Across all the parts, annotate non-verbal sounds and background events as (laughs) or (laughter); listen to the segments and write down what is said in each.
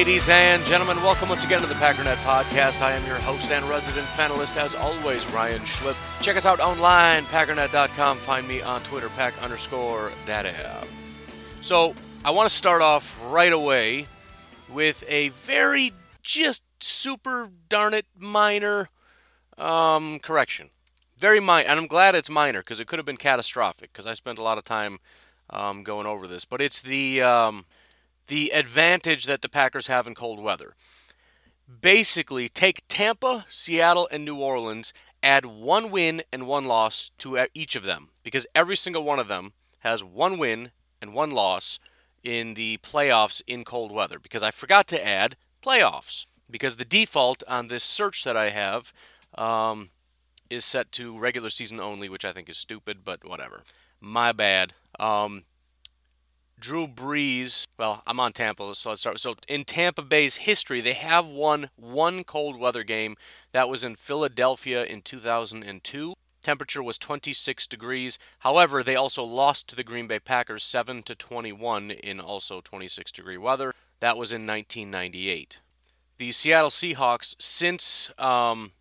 Ladies and gentlemen, welcome once again to the Packernet Podcast. I am your host and resident fanalist, as always, Ryan Schlip. Check us out online, packernet.com. Find me on Twitter, pack underscore data. So, I want to start off right away with a very just super darn it minor um, correction. Very minor, and I'm glad it's minor because it could have been catastrophic because I spent a lot of time um, going over this. But it's the. Um, the advantage that the Packers have in cold weather. Basically, take Tampa, Seattle, and New Orleans, add one win and one loss to each of them because every single one of them has one win and one loss in the playoffs in cold weather. Because I forgot to add playoffs because the default on this search that I have um, is set to regular season only, which I think is stupid, but whatever. My bad. Um, Drew Brees. Well, I'm on Tampa, so let's start. So in Tampa Bay's history, they have won one cold weather game. That was in Philadelphia in 2002. Temperature was 26 degrees. However, they also lost to the Green Bay Packers 7 to 21 in also 26 degree weather. That was in 1998. The Seattle Seahawks, since um,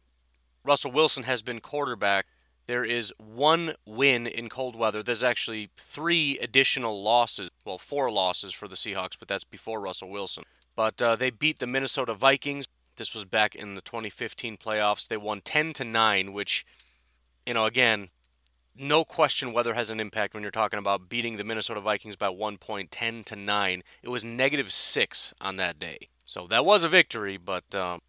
Russell Wilson has been quarterback, there is one win in cold weather. There's actually three additional losses. Well, four losses for the Seahawks, but that's before Russell Wilson. But uh, they beat the Minnesota Vikings. This was back in the 2015 playoffs. They won 10 to 9, which, you know, again, no question weather has an impact when you're talking about beating the Minnesota Vikings by one point, 10 to 9. It was negative 6 on that day. So that was a victory, but um,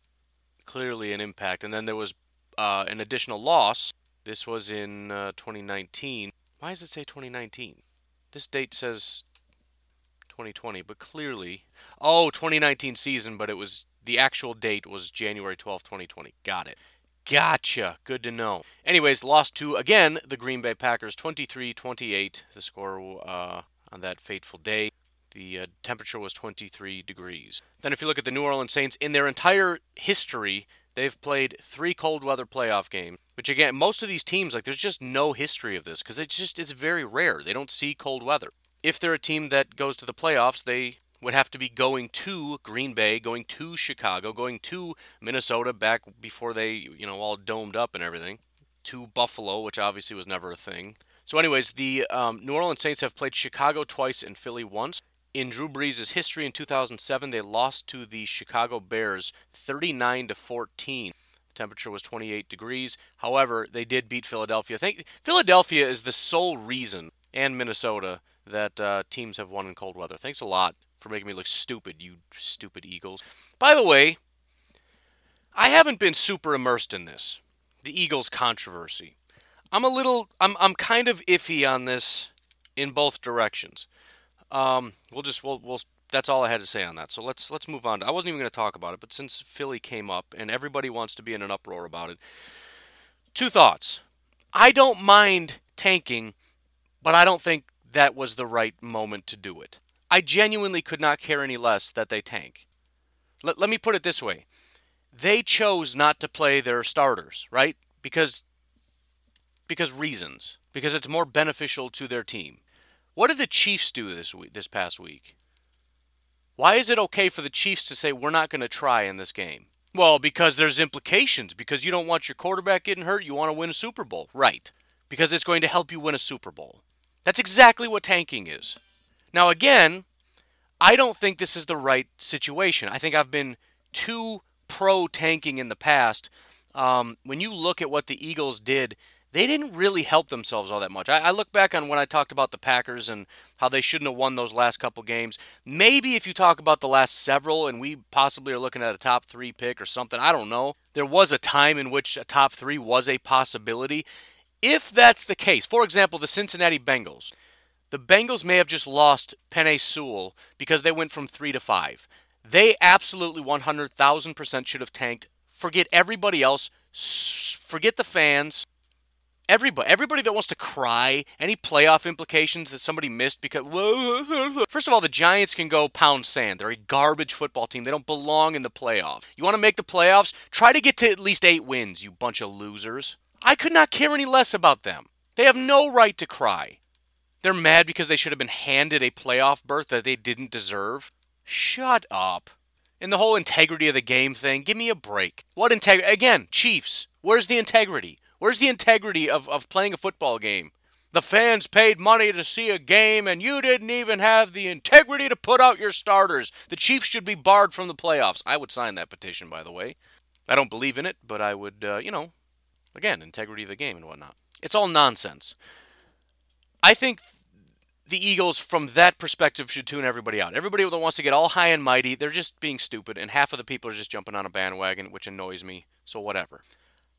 clearly an impact. And then there was uh, an additional loss this was in uh, 2019. Why does it say 2019? This date says 2020, but clearly, oh, 2019 season, but it was the actual date was January 12, 2020. Got it. Gotcha. Good to know. Anyways, lost to again the Green Bay Packers 23-28. The score uh, on that fateful day. The uh, temperature was 23 degrees. Then, if you look at the New Orleans Saints, in their entire history, they've played three cold weather playoff games. Which again, most of these teams, like, there's just no history of this because it's just it's very rare. They don't see cold weather. If they're a team that goes to the playoffs, they would have to be going to Green Bay, going to Chicago, going to Minnesota back before they, you know, all domed up and everything, to Buffalo, which obviously was never a thing. So, anyways, the um, New Orleans Saints have played Chicago twice and Philly once. In Drew Brees' history in 2007, they lost to the Chicago Bears 39 to 14. Temperature was 28 degrees. However, they did beat Philadelphia. Think Philadelphia is the sole reason, and Minnesota, that uh, teams have won in cold weather. Thanks a lot for making me look stupid, you stupid Eagles. By the way, I haven't been super immersed in this, the Eagles controversy. I'm a little, I'm, I'm kind of iffy on this in both directions. Um, we'll just we'll we'll that's all I had to say on that. So let's let's move on. I wasn't even going to talk about it, but since Philly came up and everybody wants to be in an uproar about it, two thoughts. I don't mind tanking, but I don't think that was the right moment to do it. I genuinely could not care any less that they tank. Let, let me put it this way. They chose not to play their starters, right? Because because reasons. Because it's more beneficial to their team. What did the Chiefs do this week, this past week? Why is it okay for the Chiefs to say we're not going to try in this game? Well, because there's implications. Because you don't want your quarterback getting hurt, you want to win a Super Bowl, right? Because it's going to help you win a Super Bowl. That's exactly what tanking is. Now, again, I don't think this is the right situation. I think I've been too pro tanking in the past. Um, when you look at what the Eagles did they didn't really help themselves all that much. I, I, look back on when I talked about the Packers and how they shouldn't have won those last couple games. Maybe if you talk about the last several and we possibly are looking at a top three pick or something, I don't know. There was a time in which a top three was a possibility. If that's the case, for example, the Cincinnati Bengals, the Bengals may have just lost Penei Sewell because they went from three to five. They absolutely 100,000% should have tanked. Forget everybody else. Forget the fans Everybody, everybody that wants to cry, any playoff implications that somebody missed because. (laughs) First of all, the Giants can go pound sand. They're a garbage football team. They don't belong in the playoffs. You want to make the playoffs? Try to get to at least eight wins, you bunch of losers. I could not care any less about them. They have no right to cry. They're mad because they should have been handed a playoff berth that they didn't deserve. Shut up. And the whole integrity of the game thing, give me a break. What integrity? Again, Chiefs. Where's the integrity? Where's the integrity of, of playing a football game? The fans paid money to see a game, and you didn't even have the integrity to put out your starters. The Chiefs should be barred from the playoffs. I would sign that petition, by the way. I don't believe in it, but I would, uh, you know, again, integrity of the game and whatnot. It's all nonsense. I think the Eagles, from that perspective, should tune everybody out. Everybody that wants to get all high and mighty, they're just being stupid, and half of the people are just jumping on a bandwagon, which annoys me. So, whatever.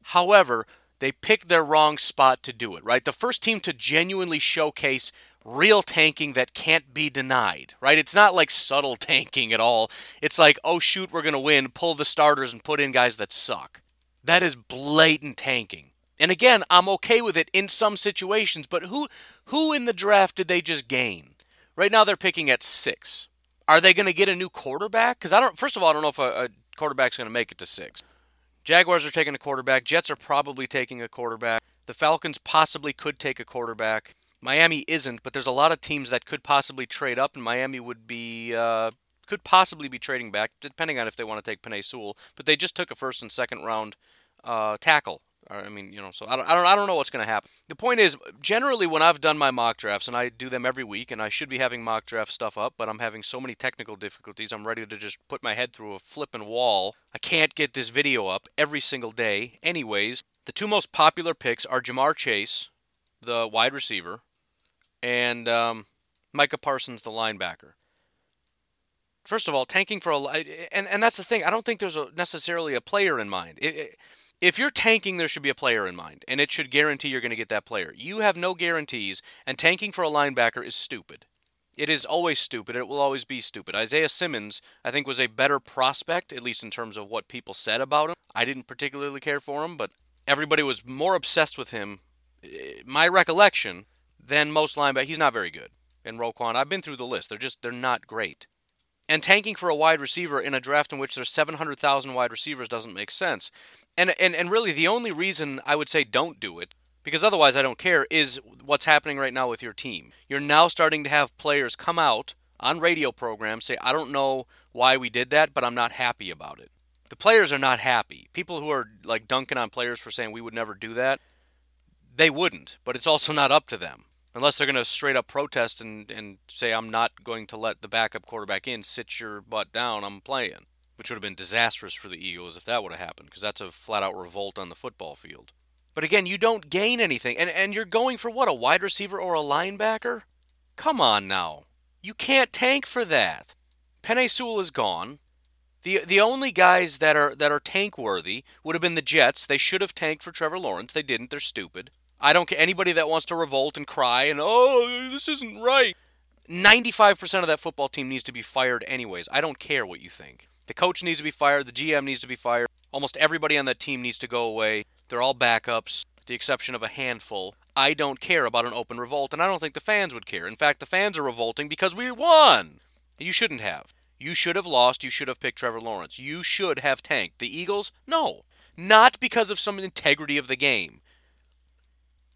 However, they picked their wrong spot to do it, right? The first team to genuinely showcase real tanking that can't be denied, right? It's not like subtle (laughs) tanking at all. It's like, oh, shoot, we're going to win, pull the starters and put in guys that suck. That is blatant tanking. And again, I'm okay with it in some situations, but who who in the draft did they just gain? Right now they're picking at 6. Are they going to get a new quarterback? Cuz I don't first of all, I don't know if a, a quarterback's going to make it to 6. Jaguars are taking a quarterback, Jets are probably taking a quarterback. The Falcons possibly could take a quarterback. Miami isn't, but there's a lot of teams that could possibly trade up, and Miami would be uh, could possibly be trading back, depending on if they want to take Penei Sewell. But they just took a first and second round uh, tackle I mean, you know, so I don't, I don't, I don't know what's going to happen. The point is, generally, when I've done my mock drafts, and I do them every week, and I should be having mock draft stuff up, but I'm having so many technical difficulties, I'm ready to just put my head through a flipping wall. I can't get this video up every single day. Anyways, the two most popular picks are Ja'Marr Chase, the wide receiver, and um, Micah Parsons, the linebacker. First of all, tanking for a and and that's the thing. I don't think there's a, necessarily a player in mind. It, it, if you're tanking, there should be a player in mind, and it should guarantee you're going to get that player. You have no guarantees, and tanking for a linebacker is stupid. It is always stupid. It will always be stupid. Isaiah Simmons, I think, was a better prospect, at least in terms of what people said about him. I didn't particularly care for him, but everybody was more obsessed with him, eh, my recollection, than most linebackers. He's not very good. And Roquan, I've been through the list. They're just, they're not great. And tanking for a wide receiver in a draft in which there's 700,000 wide receivers doesn't make sense. And, and and really the only reason I would say don't do it because otherwise I don't care is what's happening right now with your team. You're now starting to have players come out on radio programs say I don't know why we did that, but I'm not happy about it. The players are not happy. People who are like dunking on players for saying we would never do that, they wouldn't, but it's also not up to them unless they're going to straight up protest and, and say, I'm not going to let the backup quarterback in, sit your butt down, I'm playing. Which would have been disastrous for the Eagles if that would have happened, because that's a flat out revolt on the football field. But again, you don't gain anything. And, and you're going for what, a wide receiver or a linebacker? Come on now. You can't tank for that. Penei Sewell is gone. The the only guys that are that are tank worthy would have been the Jets. They should have tanked for Trevor Lawrence. They didn't. They're stupid. I don't care anybody that wants to revolt and cry and oh this isn't right. 95% of that football team needs to be fired anyways. I don't care what you think. The coach needs to be fired, the GM needs to be fired. Almost everybody on that team needs to go away. They're all backups, the exception of a handful. I don't care about an open revolt, and I don't think the fans would care. In fact, the fans are revolting because we won. You shouldn't have. You should have lost. You should have picked Trevor Lawrence. You should have tanked. The Eagles? No. Not because of some integrity of the game.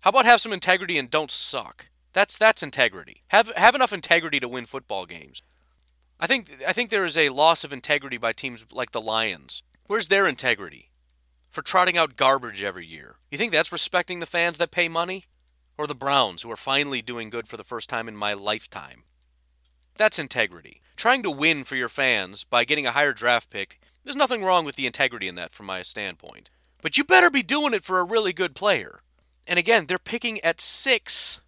How about have some integrity and don't suck? That's that's integrity. Have have enough integrity to win football games. I think I think there is a loss of integrity by teams like the Lions. Where's their integrity? For trotting out garbage every year. You think that's respecting the fans that pay money? Or the Browns, who are finally doing good for the first time in my lifetime? That's integrity. Trying to win for your fans by getting a higher draft pick, there's nothing wrong with the integrity in that from my standpoint. But you better be doing it for a really good player. And again, they're picking at six.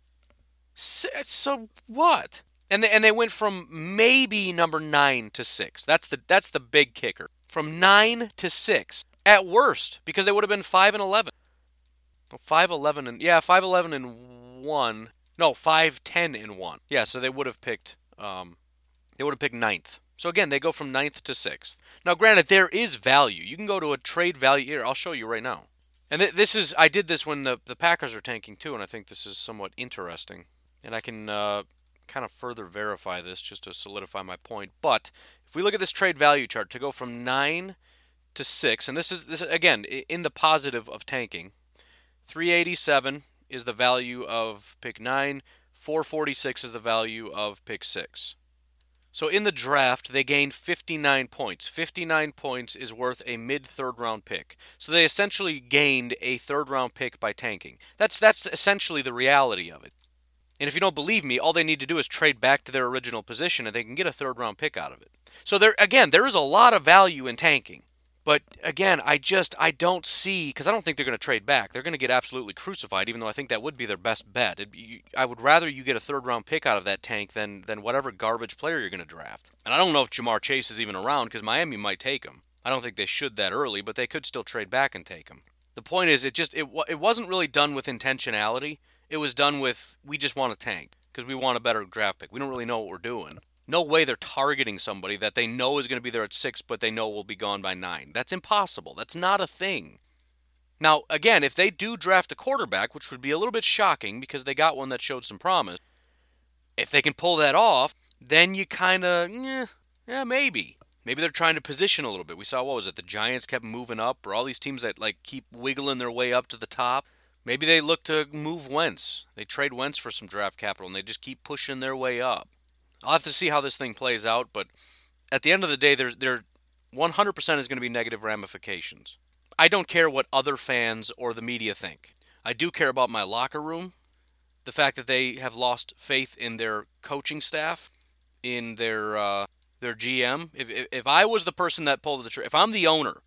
So what? And they, and they went from maybe number nine to six. That's the that's the big kicker. From nine to six at worst, because they would have been five and eleven. Five eleven and yeah, five eleven and one. No, five ten and one. Yeah, so they would have picked. Um, they would have picked ninth. So again, they go from ninth to sixth. Now, granted, there is value. You can go to a trade value here. I'll show you right now. And th- this is I did this when the the Packers are tanking too, and I think this is somewhat interesting. And I can uh, kind of further verify this just to solidify my point. But if we look at this trade value chart to go from nine to six, and this is this again in the positive of tanking, 387 is the value of pick nine, 446 is the value of pick six. So in the draft, they gained 59 points. 59 points is worth a mid third round pick. So they essentially gained a third round pick by tanking. That's that's essentially the reality of it. And if you don't believe me, all they need to do is trade back to their original position and they can get a third round pick out of it. So there again, there is a lot of value in tanking. But again, I just I don't see because I don't think they're going to trade back. They're going to get absolutely crucified, even though I think that would be their best bet. Be, I would rather you get a third round pick out of that tank than than whatever garbage player you're going to draft. And I don't know if Ja'Marr Chase is even around because Miami might take him. I don't think they should that early, but they could still trade back and take him. The point is, it just it it wasn't really done with intentionality. It was done with we just want a tank because we want a better draft pick. We don't really know what we're doing no way they're targeting somebody that they know is going to be there at six, but they know will be gone by nine. That's impossible. That's not a thing. Now, again, if they do draft a quarterback, which would be a little bit shocking because they got one that showed some promise, if they can pull that off, then you kind of, eh, yeah, maybe. Maybe they're trying to position a little bit. We saw, what was it, the Giants kept moving up, or all these teams that like keep wiggling their way up to the top. Maybe they look to move Wentz. They trade Wentz for some draft capital, and they just keep pushing their way up. I'll have to see how this thing plays out, but at the end of the day, there, there 100% is going to be negative ramifications. I don't care what other fans or the media think. I do care about my locker room, the fact that they have lost faith in their coaching staff, in their uh, their GM. If, if, if I was the person that pulled the trigger, if I'm the owner,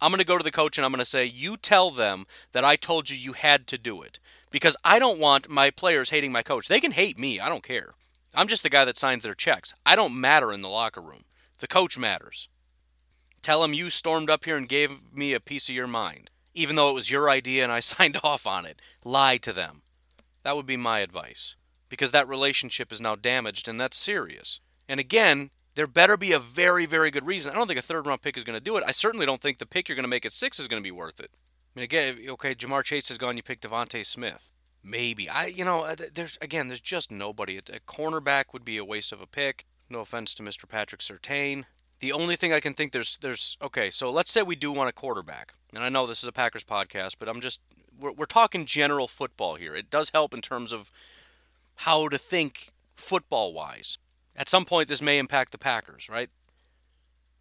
I'm going to go to the coach and I'm going to say, "You tell them that I told you you had to do it." Because I don't want my players hating my coach. They can hate me. I don't care. I'm just the guy that signs their checks. I don't matter in the locker room. The coach matters. Tell him you stormed up here and gave me a piece of your mind, even though it was your idea and I (laughs) signed off on it. Lie to them. That would be my advice. Because that relationship is now damaged and that's serious. And again, there better be a very, very good reason. I don't think a third round pick is going to do it. I certainly don't think the pick you're going to make at six is going to be worth it. I mean, again, okay, Ja'Marr Chase is gone. You pick DeVonta Smith. Maybe I, you know, uh, there's again, there's just nobody. A cornerback would be a waste of a pick. No offense to Mr. Patrick Surtain. The only thing I can think there's there's okay. So let's say we do want a quarterback, and I know this is a Packers podcast, but I'm just we're, we're talking general football here. It does help in terms of how to think football wise. At some point, this may impact the Packers, right?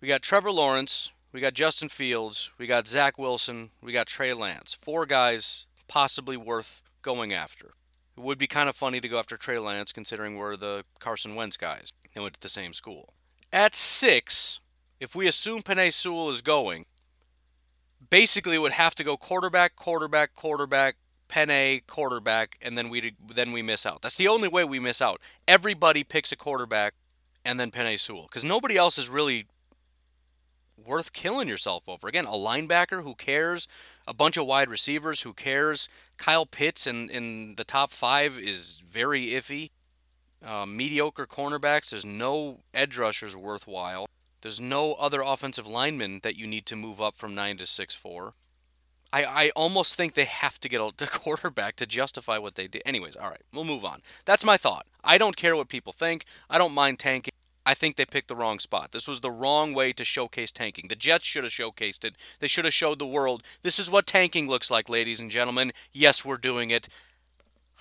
We got Trevor Lawrence, we got Justin Fields, we got Zach Wilson, we got Trey Lance. Four guys possibly worth going after. It would be kind of funny to go after Trey Lance considering we're the Carson Wentz guys and went to the same school. At six, if we assume Penei Sewell is going, basically would have to go quarterback, quarterback, quarterback, Penei, quarterback, and then we then we miss out. That's the only way we miss out. Everybody picks a quarterback and then Penei Sewell because nobody else is really worth killing yourself over. Again, a linebacker who cares, a bunch of wide receivers who cares. Kyle Pitts in, in the top five is very iffy. Uh, mediocre cornerbacks. There's no edge rushers worthwhile. There's no other offensive linemen that you need to move up from 9 to 6 4. I, I almost think they have to get a (laughs) quarterback to justify what they did. Anyways, all right, we'll move on. That's my thought. I don't care what people think. I don't mind tanking. I think they picked the wrong spot. This was the wrong way to showcase tanking. The Jets should have showcased it. They should have showed the world this is what tanking looks like, ladies and gentlemen. Yes, we're doing it.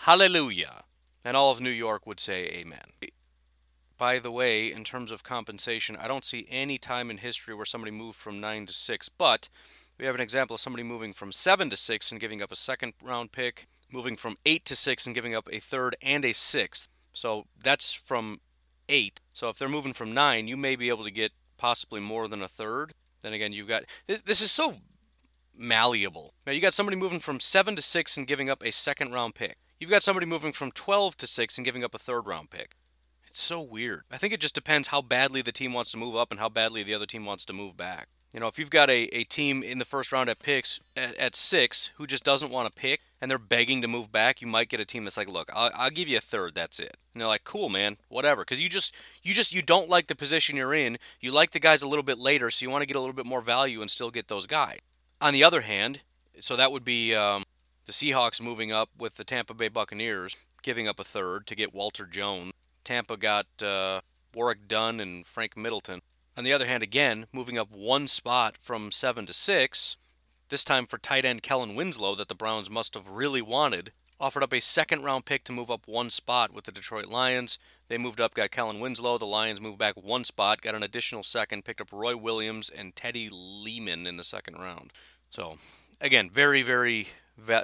Hallelujah. And all of New York would say amen. By the way, in terms of compensation, I don't see any time in history where somebody moved from 9 to 6, but we have an example of somebody moving from 7 to 6 and giving up a second round pick, moving from 8 to 6 and giving up a third and a sixth. So that's from eight. So if they're moving from nine, you may be able to get possibly more than a third. Then again, you've got this, this is so malleable. Now you got somebody moving from seven to six and giving up a second round pick. You've got somebody moving from 12 to 6 and giving up a third round pick. It's so weird. I think it just depends how badly the team wants to move up and how badly the other team wants to move back. You know, if you've got a, a team in the first round at picks at, at six who just doesn't want to pick and they're begging to move back, you might get a team that's like, look, I'll, I'll give you a third, that's it. And they're like, cool, man, whatever. Because you just, you just, you don't like the position you're in. You like the guys a little bit later, so you want to get a little bit more value and still get those guys. On the other hand, So that would be um, the Seahawks moving up with the Tampa Bay Buccaneers, giving up a third to get Walter Jones. Tampa got uh, Warrick Dunn and Frank Middleton. On the other hand, again, moving up one spot from seven to six, this time for tight end Kellen Winslow that the Browns must have really wanted. Offered up a second round pick to move up one spot with the Detroit Lions. They moved up, got Kellen Winslow. The Lions moved back one spot, got an additional second, picked up Roy Williams and Teddy Lehman in the second round. So, again, very, very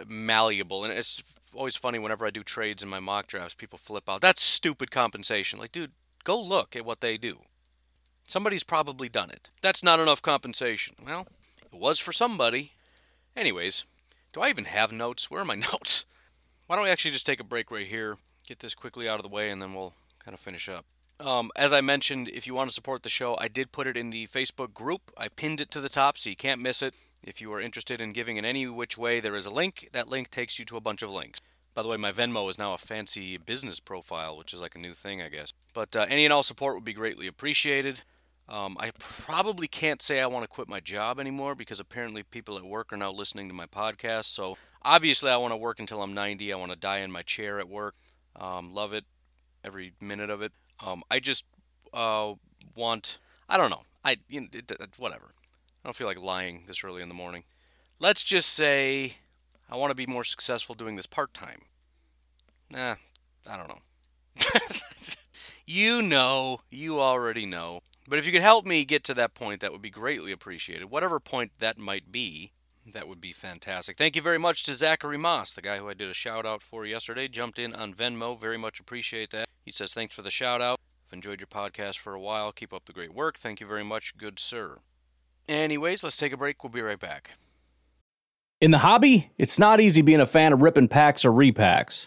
malleable. And it's always funny whenever I do trades in my mock drafts, people flip out. That's stupid compensation. Like, dude, go look at what they do. Somebody's probably done it. That's not enough compensation. Well, it was for somebody. Anyways, do I even have notes? Where are my (laughs) notes? Why don't we actually just take a break right here, get this quickly out of the way, and then we'll kind of finish up. Um, as I mentioned, if you want to support the show, I did put it in the Facebook group. I pinned it to the top so you can't miss it. If you are interested in giving in any which way, there is a link. That link takes you to a bunch of links. By the way, my Venmo is now a fancy business profile, which is like a new thing, I guess. But uh, any and all support would be greatly appreciated. Um, I probably can't say I want to quit my job anymore because apparently people at work are now listening to my podcast. So obviously, I want to work until I'm 90. I want to die in my chair at work. Um, love it, every minute of it. Um, I just uh, want. I don't know. I you know, it, it, whatever. I don't feel like lying this early in the morning. Let's just say I want to be more successful doing this part time. Nah, I don't know. (laughs) you know, you already know. But if you could help me get to that point, that would be greatly appreciated. Whatever point that might be, that would be fantastic. Thank you very much to Zachary Moss, the guy who I did a shout out for yesterday. Jumped in on Venmo. Very much appreciate that. He says, Thanks for the shout out. I've enjoyed your podcast for a while. Keep up the great work. Thank you very much, good sir. Anyways, let's take a break. We'll be right back. In the hobby, it's not easy being a fan of ripping packs or repacks.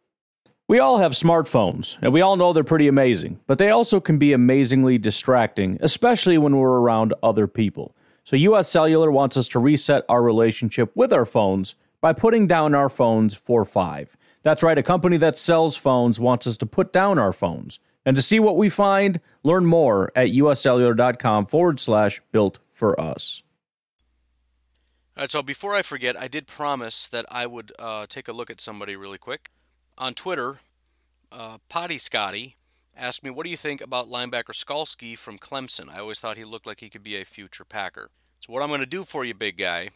We all have smartphones, and we all know they're pretty amazing, but they also can be amazingly distracting, especially when we're around other people. So, US Cellular wants us to reset our relationship with our phones by putting down our phones for five. That's right, a company that sells phones wants us to put down our phones. And to see what we find, learn more at uscellular.com forward slash built for us. All right, so before I forget, I did promise that I would uh, take a look at somebody really quick on Twitter, uh, Potty Scotty asked me, What do you think about linebacker Skalski from Clemson? I always thought he looked like he could be a future Packer. So, what I'm going to do for you, big guy,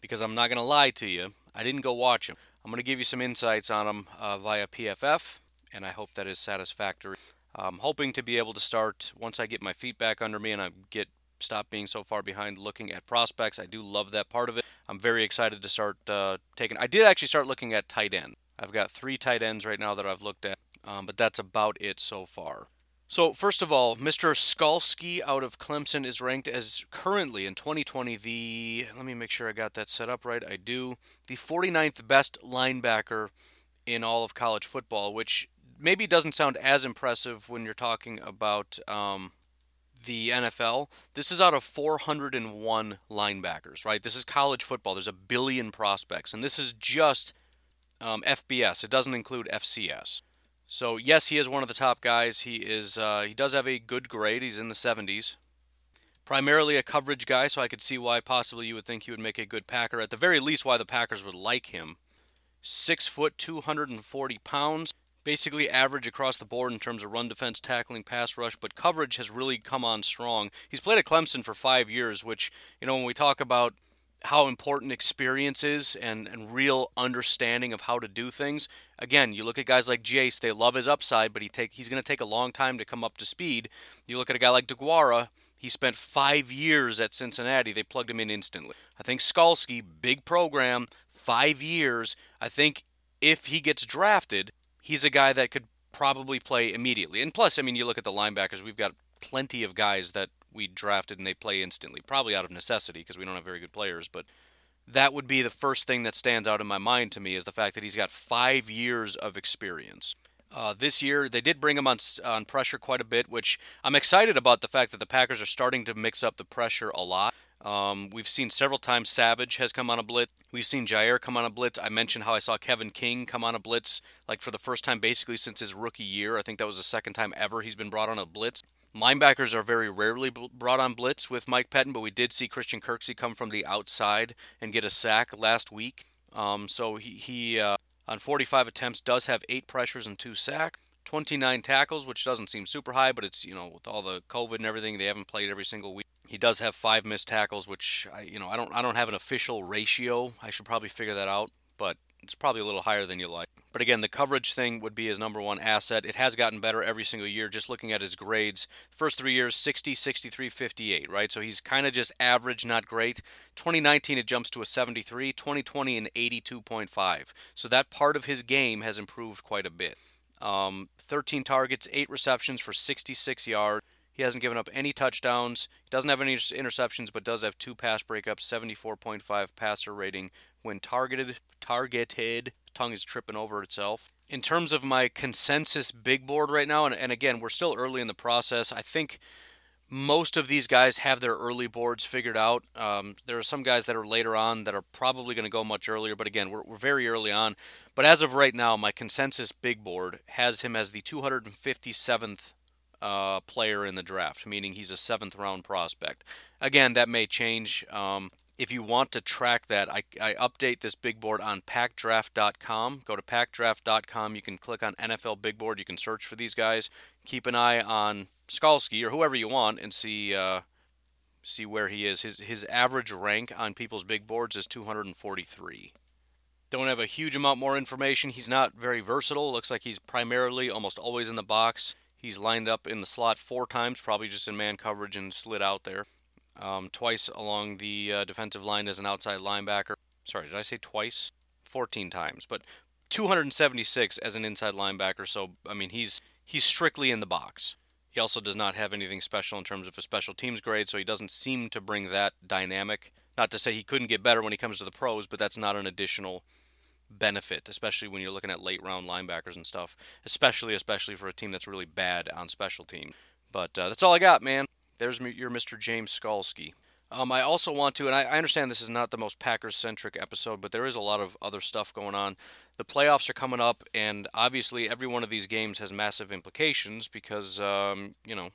because I'm not going to lie to you, I didn't go watch him. I'm going to give you some insights on him uh, via PFF, and I hope that is satisfactory. I'm hoping to be able to start once I get my feet back under me and I get stop being so far behind looking at prospects. I do love that part of it. I'm very excited to start uh, taking. I did actually start looking at tight end. I've got three tight ends right now that I've looked at, um, but that's about it so far. So, first of all, Mr. Skalski out of Clemson is ranked as currently in 2020 the, let me make sure I got that set up right. I do. The 49th best linebacker in all of college football, which maybe doesn't sound as impressive when you're talking about um, the NFL. This is out of 401 linebackers, right? This is college football. There's a billion prospects, and this is just um, FBS. It doesn't include FCS. So yes, he is one of the top guys. He is. Uh, he does have a good grade. He's in the 70s. Primarily a coverage guy, so I could see why possibly you would think he would make a good Packer. At the very least, why the Packers would like him. Six foot, 240 pounds. Basically average across the board in terms of run defense, tackling, pass rush, but coverage has really come on strong. He's played at Clemson for five years, which you know when we talk about how important experience is and, and real understanding of how to do things. Again, you look at guys like Jace, they love his upside, but he take he's going to take a long time to come up to speed. You look at a guy like DeGuara, he spent five years at Cincinnati. They plugged him in instantly. I think Skalski, big program, five years. I think if he gets drafted, he's a guy that could probably play immediately. And plus, I mean, you look at the linebackers, we've got plenty of guys that we drafted and they play instantly, probably out of necessity because we don't have very good players. But that would be the first thing that stands out in my mind to me is the fact that he's got five years of experience. Uh, this year, they did bring him on on pressure quite a bit, which I'm excited about. The fact that the Packers are starting to mix up the pressure a lot. Um, we've seen several times Savage has come on a blitz. We've seen Jaire come on a blitz. I mentioned how I saw Kevin King come on a blitz, like for the first time basically since his rookie year. I think that was the second time ever he's been brought on a blitz. Linebackers are very rarely brought on blitz with Mike Pettine, but we did see Christian Kirksey come from the outside and get a sack last week. Um, so he, he uh, on 45 attempts does have eight pressures and two sacks. 29 tackles, which doesn't seem super high, but it's you know with all the COVID and everything, they haven't played every single week. He does have five missed tackles, which I you know I don't I don't have an official ratio. I should probably figure that out, but it's probably a little higher than you like. But again, the coverage thing would be his number one asset. It has gotten better every single year, just looking at his grades. First three years, 60, 63, 58, right? So he's kind of just average, not great. 2019, it jumps to a 73. 2020, an 82.5. So that part of his game has improved quite a bit. Um, 13 targets, 8 receptions for 66 yards. He hasn't given up any touchdowns. He doesn't have any interceptions, but does have two pass breakups, 74.5 passer rating when targeted. Targeted. Tongue is tripping over itself. In terms of my consensus big board right now, and, and again, we're still early in the process. I think most of these guys have their early boards figured out. Um, there are some guys that are later on that are probably going to go much earlier, but again, we're, we're very early on. But as of right now, my consensus big board has him as the 257th uh, player in the draft, meaning he's a seventh round prospect. Again, that may change. Um, if you want to track that, I, I update this big board on packdraft.com. Go to packdraft.com. You can click on NFL Big Board. You can search for these guys. Keep an eye on Skalski or whoever you want and see uh, see where he is. His his average rank on people's big boards is 243. Don't have a huge amount more information. He's not very versatile. Looks like he's primarily almost always in the box. He's lined up in the slot four times, probably just in man coverage and slid out there. Um, twice along the uh, defensive line as an outside linebacker. Sorry, did I say twice? 14 times, but 276 as an inside linebacker. So I mean, he's he's strictly in the box. He also does not have anything special in terms of a special teams grade, so he doesn't seem to bring that dynamic. Not to say he couldn't get better when he comes to the pros, but that's not an additional benefit, especially when you're looking at late round linebackers and stuff. Especially, especially for a team that's really bad on special teams. But uh, that's all I got, man. There's your Mr. James Skalski. Um, I also want to, and I, I understand this is not the most Packers centric episode, but there is a lot of other stuff going on. The playoffs are coming up, and obviously every one of these games has massive implications because, um, you know,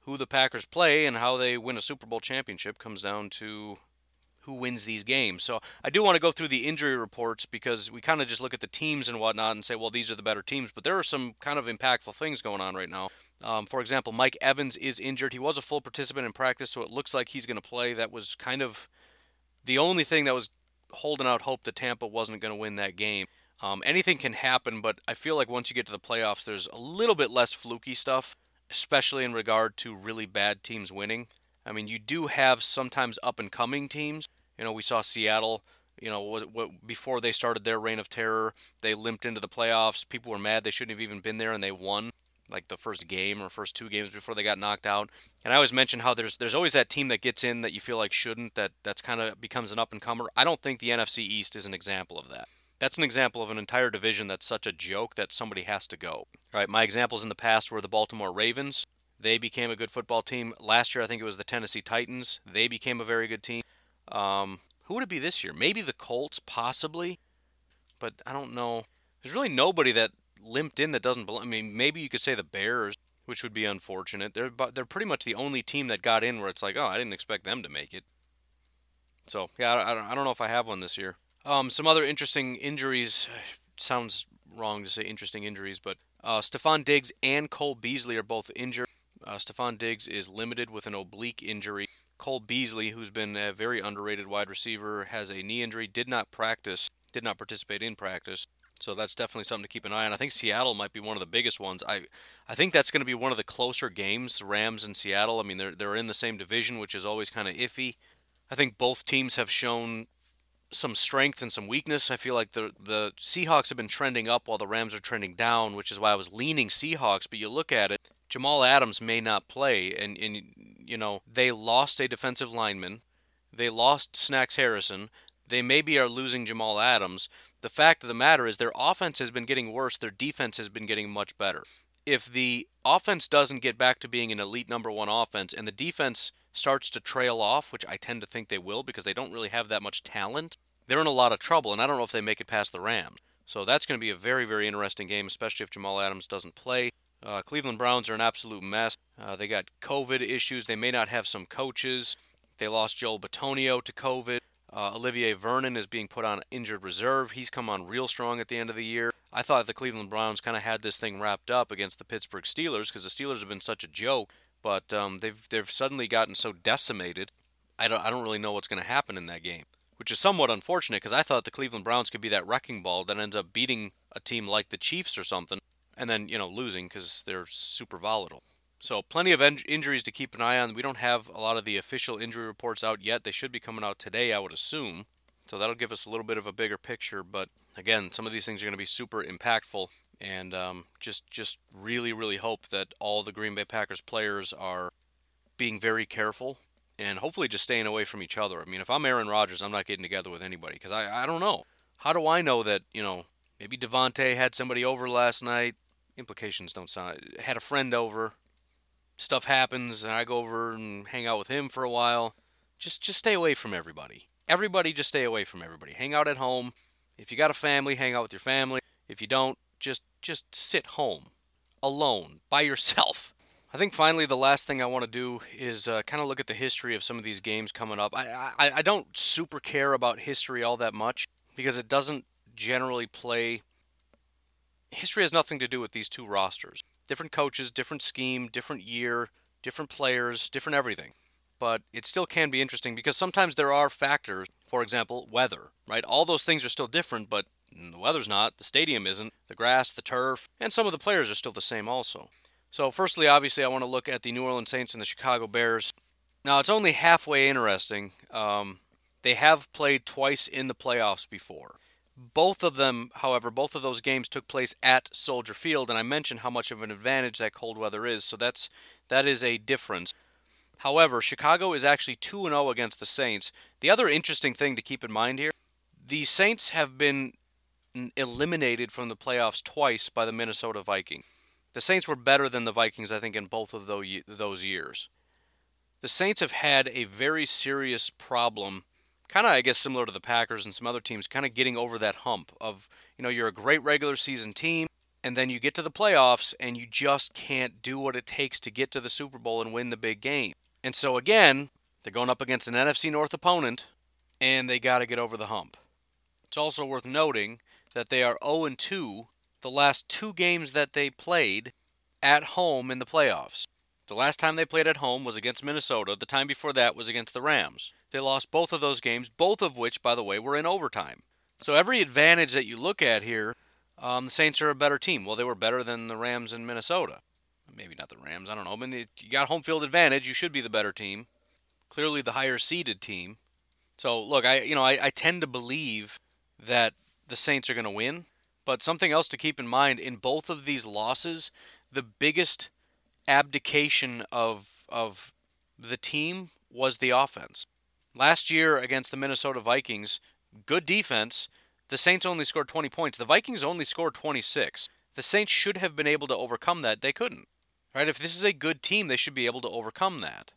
who the Packers play and how they win a Super Bowl championship comes down to who wins these games. So I do want to go through the injury reports because we kind of just look at the teams and whatnot and say, well, these are the better teams. But there are some kind of impactful things going on right now. Um, for example, Mike Evans is injured. He was a full participant in practice, so it looks like he's going to play. That was kind of the only thing that was holding out hope that Tampa wasn't going to win that game. Um, anything can happen, but I feel like once you get to the playoffs, there's a little bit less fluky stuff, especially in regard to really bad teams winning. I mean, you do have sometimes up and coming teams. You know, we saw Seattle. You know, what, what, before they started their reign of terror, they limped into the playoffs. People were mad they shouldn't have even been there, and they won like the first game or first two games before they got knocked out. And I always mention how there's there's always that team that gets in that you feel like shouldn't that that's kind of becomes an up and comer. I don't think the NFC East is an example of that. That's an example of an entire division that's such a joke that somebody has to go. All right, my examples in the past were the Baltimore Ravens. They became a good football team. Last year, I think it was the Tennessee Titans. They became a very good team. Um, who would it be this year? Maybe the Colts, possibly. But I don't know. There's really nobody that limped in that doesn't belong. I mean, maybe you could say the Bears, which would be unfortunate. They're they're pretty much the only team that got in where it's like, oh, I didn't expect them to make it. So yeah, I, I don't know if I have one this year. Um, some other interesting injuries. (sighs) Sounds wrong to say interesting injuries, but uh, Stefon Diggs and Cole Beasley are both injured. Uh, Stefon Diggs is limited with an oblique injury. Cole Beasley, who's been a very underrated wide receiver, has a knee injury, did not practice, did not participate in practice. So that's definitely something to keep an eye on. I think Seattle might be one of the biggest ones. I I think that's going to be one of the closer games, Rams and Seattle. I mean, they're they're in the same division, which is always kind of iffy. I think both teams have shown some strength and some weakness. I feel like the the Seahawks have been trending up while the Rams are trending down, which is why I was leaning Seahawks. But you look at it, Jamal Adams may not play, and and you know they lost a defensive lineman, they lost Snacks Harrison, they maybe are losing Jamal Adams the fact of the matter is their offense has been getting worse, their defense has been getting much better. If the offense doesn't get back to being an elite number one offense and the defense starts to trail off, which I tend to think they will because they don't really have that much talent, they're in a lot of trouble, and I don't know if they make it past the Rams. So that's going to be a very, very interesting game, especially if Jamal Adams doesn't play. Uh, Cleveland Browns are an absolute mess. Uh, they got COVID issues. They may not have some coaches. They lost Joel Bitonio to COVID. Uh, Olivier Vernon is being put on injured reserve. He's come on real strong at the end of the year. I thought the Cleveland Browns kind of had this thing wrapped up against the Pittsburgh Steelers because the Steelers have been such a joke, but um, they've they've suddenly gotten so decimated. I don't I don't really know what's going to happen in that game, which is somewhat unfortunate because I thought the Cleveland Browns could be that wrecking ball that ends up beating a team like the Chiefs or something, and then you know losing because they're super volatile. So, plenty of en- injuries to keep an eye on. We don't have a lot of the official injury reports out yet. They should be coming out today, I would assume. So, that'll give us a little bit of a bigger picture. But again, some of these things are going to be super impactful. And um, just, just really, really hope that all the Green Bay Packers players are being very careful and hopefully just staying away from each other. I mean, if I'm Aaron Rodgers, I'm not getting together with anybody because I, I don't know. How do I know that, you know, maybe Davante had somebody over last night? Implications don't sound. Had a friend over stuff happens and I go over and hang out with him for a while. Just just stay away from everybody. Everybody just stay away from everybody. Hang out at home. If you got a family, hang out with your family. If you don't, just just sit home alone by (laughs) yourself. I think finally the last thing I want to do is uh, kind of look at the history of some of these games coming up. I, I I don't super care about history all that much because it doesn't generally play. History has nothing to do with these two rosters different coaches, different scheme, different year, different players, different everything. But it still can be interesting because sometimes there are factors, for example, weather, right? All those things are still different, but the weather's not, the stadium isn't, the grass, the turf, and some of the players are still the same also. So, firstly, obviously, I want to look at the New Orleans Saints and the Chicago Bears. Now, it's only halfway interesting. Um, they have played twice in the playoffs before. Both of them, however, both of those games took place at Soldier Field, and I mentioned how much of an advantage that cold weather is, so that's that is a difference. However, Chicago is actually 2 0 against the Saints. The other interesting thing to keep in mind here the Saints have been eliminated from the playoffs twice by the Minnesota Vikings. The Saints were better than the Vikings, I think, in both of those years. The Saints have had a very serious problem kind of, I guess, similar to the Packers and some other teams, kind of getting over that hump of, you know, you're a great regular season team, and then you get to the playoffs and you just can't do what it takes to get to the Super Bowl and win the big game. And so, again, they're going up against an NFC North opponent, and they got to get over the hump. It's also worth noting that they are 0 2 the last two games that they played at home in the playoffs. The last time they played at home was against Minnesota. The time before that was against the Rams. They lost both of those games, both of which, by the way, were in overtime. So every advantage that you look at here, um, the Saints are a better team. Well, they were better than the Rams in Minnesota. Maybe not the Rams. I don't know. I mean, you got home field advantage. You should be the better team. Clearly, the higher seeded team. So look, I you know I, I tend to believe that the Saints are going to win. But something else to keep in mind in both of these losses, the biggest abdication of of the team was the offense. Last year against the Minnesota Vikings, good defense. The Saints only scored 20 points. The Vikings only scored 26. The Saints should have been able to overcome that. They couldn't. Right? If this is a good team, they should be able to overcome that.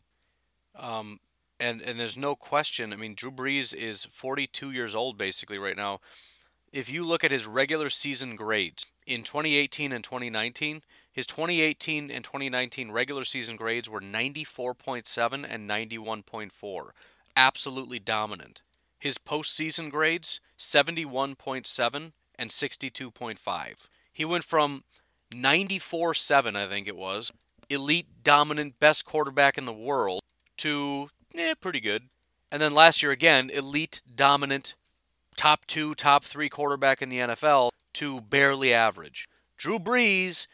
Um, and and there's no question. I mean, Drew Brees is 42 years old basically right now. If you look at his regular season grades in 2018 and 2019, his 2018 and 2019 regular season grades were 94.7 and 91.4 absolutely dominant. His postseason grades 71.7 and 62.5. He went from 94.7, I think it was, elite, dominant, best quarterback in the world, to eh, pretty good. And then last year again, elite, dominant, top two, top three quarterback in the NFL to barely average. Drew Brees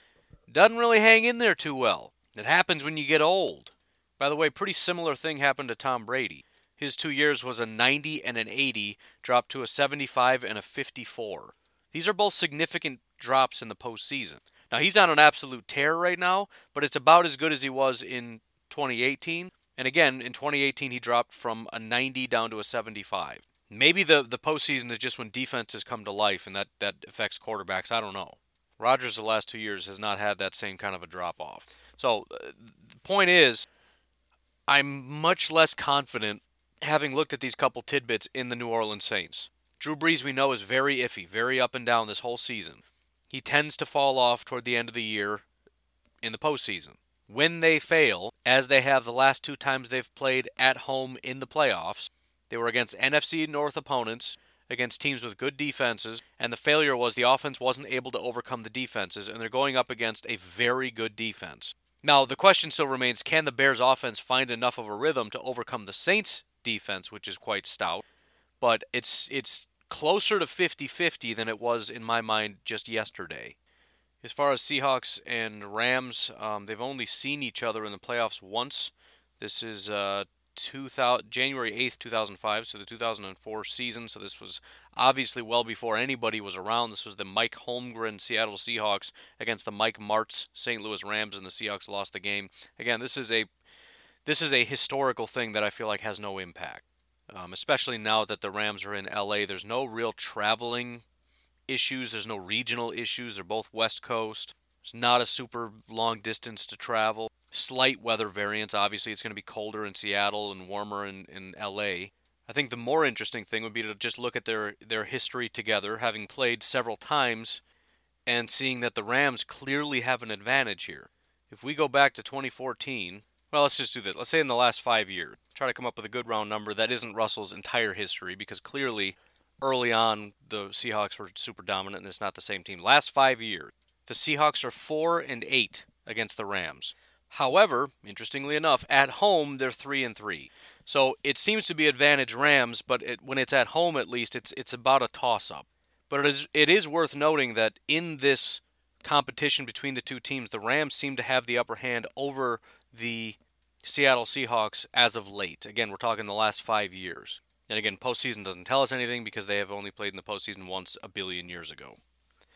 doesn't really hang in there too well. It happens when you get old. By the way, pretty similar thing happened to Tom Brady. His two years was a 90 and an 80, dropped to a 75 and a 54. These are both significant drops in the postseason. Now he's on an absolute tear right now, but it's about as good as he was in 2018. And again, in 2018 he dropped from a 90 down to a 75. Maybe the the postseason is just when defenses come to life, and that that affects quarterbacks. I don't know. Rodgers the last two years has not had that same kind of a drop off. So uh, the point is, I'm much less confident having looked at these couple tidbits in the New Orleans Saints. Drew Brees, we know, is very iffy, very up and down this whole season. He tends to fall off toward the end of the year in the postseason. When they fail, as they have the last two times they've played at home in the playoffs, they were against NFC North opponents, against teams with good defenses, and the failure was the offense wasn't able to overcome the defenses, and they're going up against a very good defense. Now, the question still remains can the Bears' offense find enough of a rhythm to overcome the Saints' defense, which is quite stout? But it's it's closer to 50-50 than it was in my mind just yesterday. As far as Seahawks and Rams, um, they've only seen each other in the playoffs once. This is uh, 2000, January 8th, 2005, so the 2004 season. So this was obviously well before anybody was around. This was the Mike Holmgren Seattle Seahawks against the Mike Martz St. Louis Rams, and the Seahawks lost the game. Again, this is a this is a historical thing that I feel like has no impact, um, especially now that the Rams are in LA. There's no real traveling issues. There's no regional issues. They're both West Coast. It's not a super long distance to travel slight weather variance. Obviously, it's going to be colder in Seattle and warmer in, in LA. I think the more interesting thing would be to just look at their, their history together, having played several times, and seeing that the Rams clearly have an advantage here. If we go back to 2014, well, let's just do this. Let's say in the last five years, try to come up with a good round number that isn't Russell's entire history, because clearly early on the Seahawks were super dominant and it's not the same team. Last five years, the Seahawks are four and eight against the Rams. However, interestingly enough, at home they're three and three. So it seems to be advantage Rams, but it, when it's at home, at least it's it's about a toss-up. But it is it is worth noting that in this competition between the two teams, the Rams seem to have the upper hand over the Seattle Seahawks as of late. Again, we're talking the last five years. And again, postseason doesn't tell us anything because they have only played in the postseason once a billion years ago.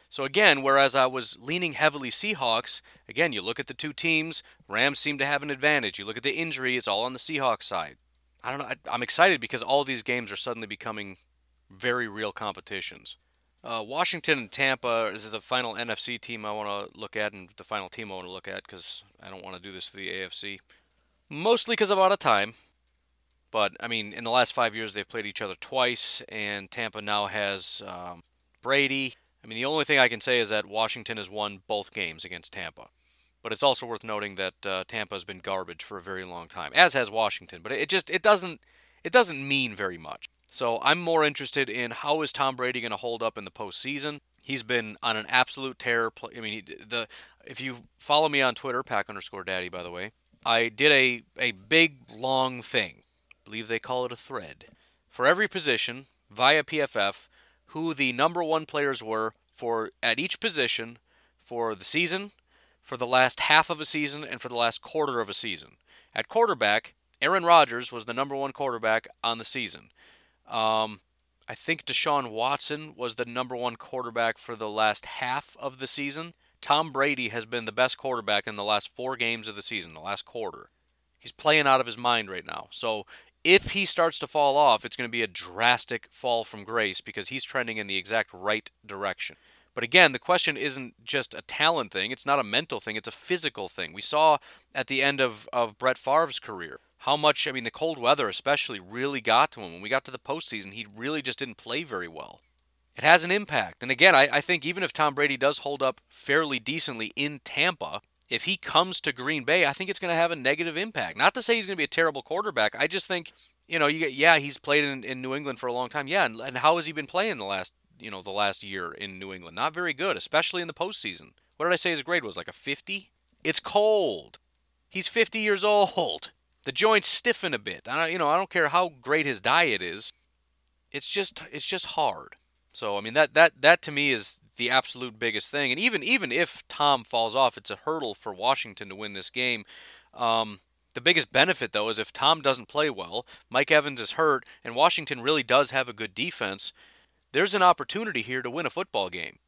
So again, whereas I was leaning heavily Seahawks, again, you look at the two teams, Rams seem to have an advantage. You look at the injury, it's all on the Seahawks side. I don't know. I, am excited because all these games are suddenly becoming very real competitions. Uh, Washington and Tampa is the final NFC team I want to look at, and the final team I want to look at because I don't want to do this to the AFC. Mostly because I'm out of time. But, I mean, in the last five years, they've played each other twice, and Tampa now has um, Brady I mean, the only thing I can say is that Washington has won both games against Tampa. But it's also worth noting that uh, Tampa has been garbage for a very long time, as has Washington. But it just it doesn't it doesn't mean very much. So I'm more interested in how is Tom Brady going to hold up in the postseason. He's been on an absolute tear. I mean, the if you follow me on Twitter, pack underscore daddy, by the way, I did a a big long thing. I believe they call it a thread for every position via PFF who the number one players were for at each position for the season, for the last half of a season, and for the last quarter of a season. At quarterback, Aaron Rodgers was the number one quarterback on the season. Um, I think Deshaun Watson was the number one quarterback for the last half of the season. Tom Brady has been the best quarterback in the last four games of the season, the last quarter. He's playing out of his mind right now. So if he starts to fall off, it's going to be a drastic fall from grace because he's trending in the exact right direction. But again, the question isn't just a talent thing, it's not a mental thing, it's a physical thing. We saw at the end of, of Brett Favre's career how much, I mean, the cold weather especially really got to him. When we got to the postseason, he really just didn't play very well. It has an impact. And again, I, I think even if Tom Brady does hold up fairly decently in Tampa, if he comes to Green Bay, I think it's going to have a negative impact. Not to say he's going to be a terrible quarterback. I just think, you know, you get, yeah, he's played in, in New England for a long time. Yeah, and, and how has he been playing the last, you know, the last year in New England? Not very good, especially in the postseason. What did I say his grade was? Like a 50? It's cold. He's 50 years old. The joints stiffen a bit. I don't, you know, I don't care how great his diet is. It's just it's just hard. So I mean that that that to me is the absolute biggest thing. And even even if Tom falls off, it's a hurdle for Washington to win this game. Um, the biggest benefit though is if Tom doesn't play well, Mike Evans is hurt, and Washington really does have a good defense. There's an opportunity here to win a football game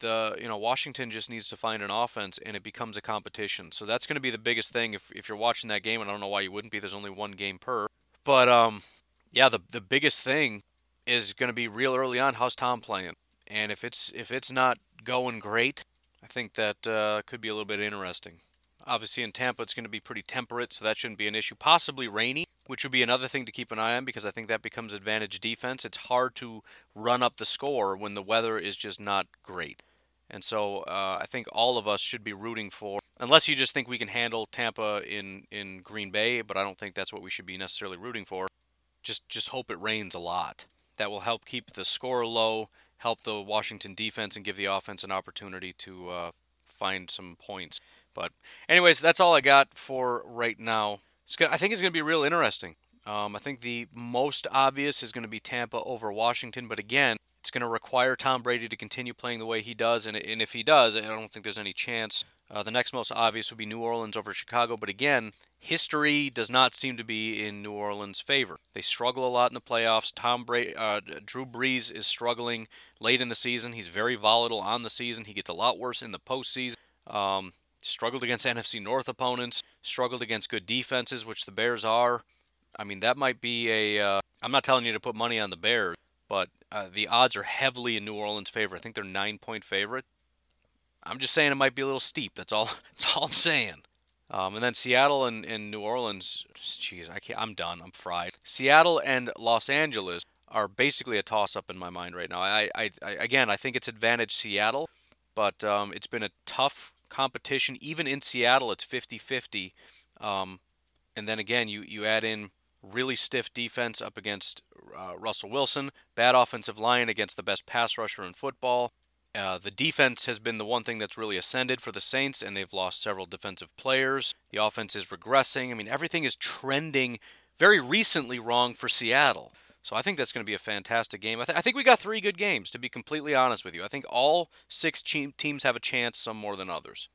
the you know Washington just needs to find an offense and it becomes a competition. So that's going to be the biggest thing if if you're watching that game and I don't know why you wouldn't be. There's only one game per. But um yeah, the the biggest thing is going to be real early on how's Tom playing. And if it's if it's not going great, I think that uh, could be a little bit interesting. Obviously in Tampa it's going to be pretty temperate, so that shouldn't be an issue. Possibly rainy, which would be another thing to keep an eye on because I think that becomes advantage defense. It's hard to run up the score when the weather is just not great. And so uh, I think all of us should be rooting for, unless you just think we can handle Tampa in, in Green Bay, but I don't think that's what we should be necessarily rooting for. Just just hope it rains a lot. That will help keep the score low, help the Washington defense, and give the offense an opportunity to uh, find some points. But anyways, that's all I got for right now. I think it's going to be real interesting. Um, I think the most obvious is going to be Tampa over Washington, but again, it's going to require Tom Brady to continue playing the way he does, and, and if he does, I don't think there's any chance. Uh, the next most obvious would be New Orleans over Chicago, but again, history does not seem to be in New Orleans' favor. They struggle a lot in the playoffs. Tom Brady, uh, Drew Brees is struggling late in the season. He's very volatile on the season. He gets a lot worse in the postseason. Um, struggled against NFC North opponents. Struggled against good defenses, which the Bears are. I mean, that might be a. am uh, not telling you to put money on the Bears, but uh, the odds are heavily in New Orleans' favor. I think they're nine point favorite. I'm just saying it might be a little steep. That's all. (laughs) That's all I'm saying. Um, and then Seattle and, and New Orleans. Jeez, I can't. I'm done. I'm fried. Seattle and Los Angeles are basically a toss-up in my mind right now. I, I, I again, I think it's advantage Seattle, but um, it's been a tough competition. Even in Seattle, it's 50-50. Um, and then again, you you add in really stiff defense up against uh, Russell Wilson, bad offensive line against the best pass rusher in football. Uh, the defense has been the one thing that's really ascended for the Saints, and they've lost several defensive players. The offense is regressing. I mean, everything is trending very recently wrong for Seattle. So I think that's going to be a fantastic game. I, th- I, think we got three good games, to be completely honest with you. I think all six che- teams have a chance, some more than others.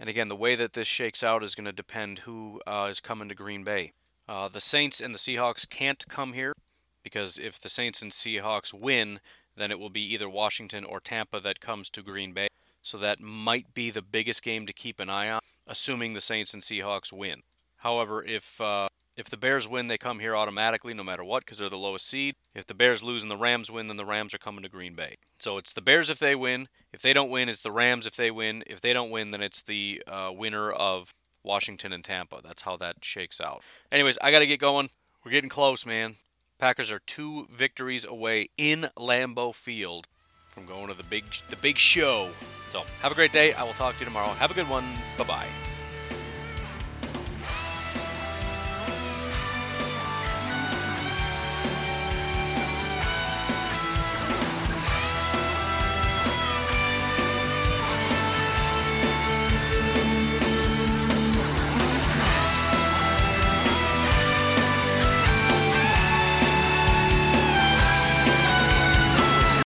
And again, the way that this shakes out is going to depend who uh, is coming to Green Bay. Uh, the Saints and the Seahawks can't come here because if the Saints and Seahawks win, then it will be either Washington or Tampa that comes to Green Bay. So that might be the biggest game to keep an eye on, assuming the Saints and Seahawks win. However, if uh, if the Bears win, they come here automatically, no matter what, because they're the lowest seed. If the Bears lose and the Rams win, then the Rams are coming to Green Bay. So it's the Bears if they win. If they don't win, it's the Rams if they win. If they don't win, then it's the uh, winner of Washington and Tampa. That's how that shakes out. Anyways, I got to get going. We're getting close, man. Packers are two victories away in Lambeau Field from going to the big the big show. So have a great day. I will talk to you tomorrow. Have a good one. Bye bye.